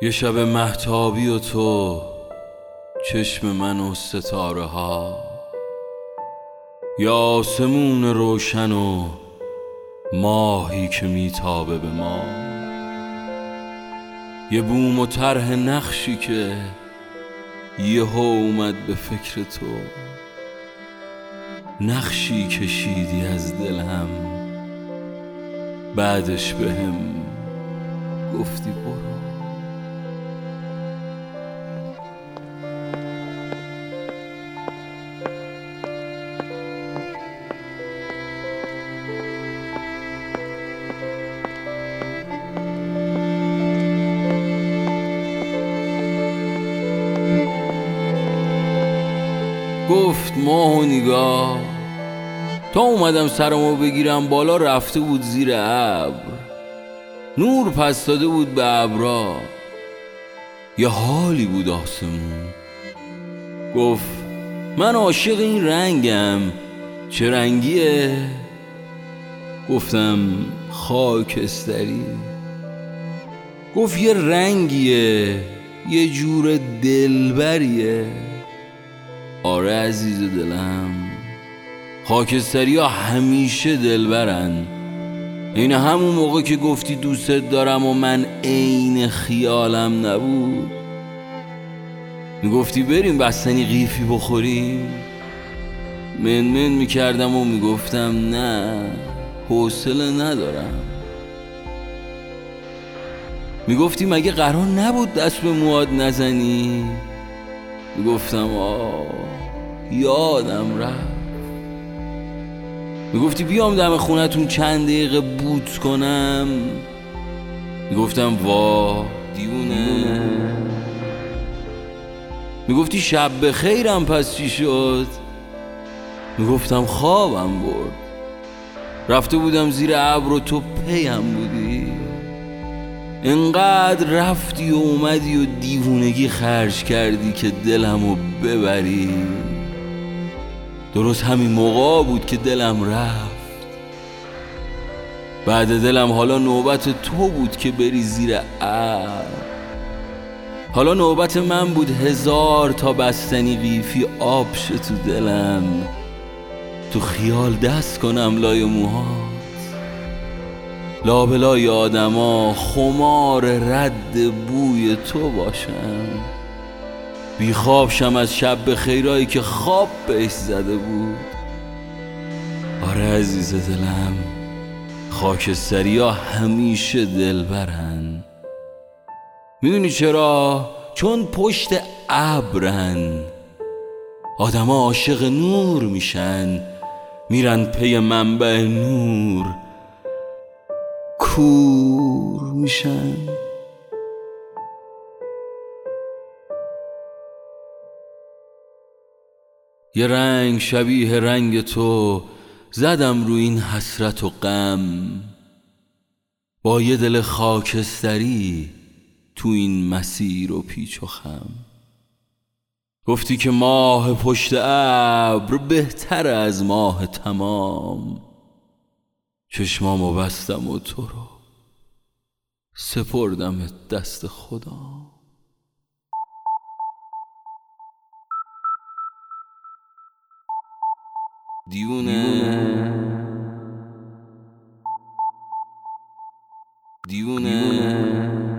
یه شب محتابی و تو چشم من و ستاره ها. یا آسمون روشن و ماهی که میتابه به ما. یه بوم و طرح نقشی که یهو اومد به فکر تو. نقشی کشیدی از دلم بعدش بهم گفتی برو. گفت ماه و نگاه. تا اومدم سرمو بگیرم بالا رفته بود زیر ابر. نور پس داده بود به ابرا یه حالی بود آسمون. گفت من عاشق این رنگم. چه رنگیه؟ گفتم خاکستری. گفت یه رنگیه یه جور دلبریه. آره عزیز دلم. خاکستری ها همیشه دلبرن. این همون موقع که گفتی دوستت دارم و من عین خیالم نبود. می‌گفتی بریم بستنی قیفی بخوریم. من من می‌کردم و می‌گفتم نه حوصله ندارم. می‌گفتی مگه قرار نبود دست به مواد نزنی؟ می‌گفتم آه. یادم رفت. می‌گفتی بیام دم خونتون چند دقیقه بوت کنم. می‌گفتم وا دیونه می‌گفتی شب به خیرم پس چی شد؟ می‌گفتم خوابم برد. رفته بودم زیر ابر و تو پیم بودی. انقدر رفتی و اومدی و دیوونگی خرج کردی که دلمو ببری. درست همین موقع بود که دلم رفت. بعد دلم حالا نوبت تو بود که بری زیر ابر. حالا نوبت من بود هزار تا بستنی قیفی آب شه تو دلم. تو خیال دست کنم لای موهات. لابلای آدما خمار رد بوی تو باشم. بیخواب شم از شب به خیرایی که خواب بهش زده بود. آره عزیز دلم خاکستری ها همیشه دلبرن. می‌دونی چرا؟ چون پشت ابرن. آدما عاشق نور میشن میرن پی منبع نور. کور میشن. یه رنگ شبیه رنگ تو زدم رو این حسرت و غم. با یه دل خاکستری تو این مسیر و پیچ و خم. گفتی که ماه پشت ابر بهتر از ماه تمام. چشمامو بستم و تو رو سپردم دست خدا دیونه. دیونه, دیونه.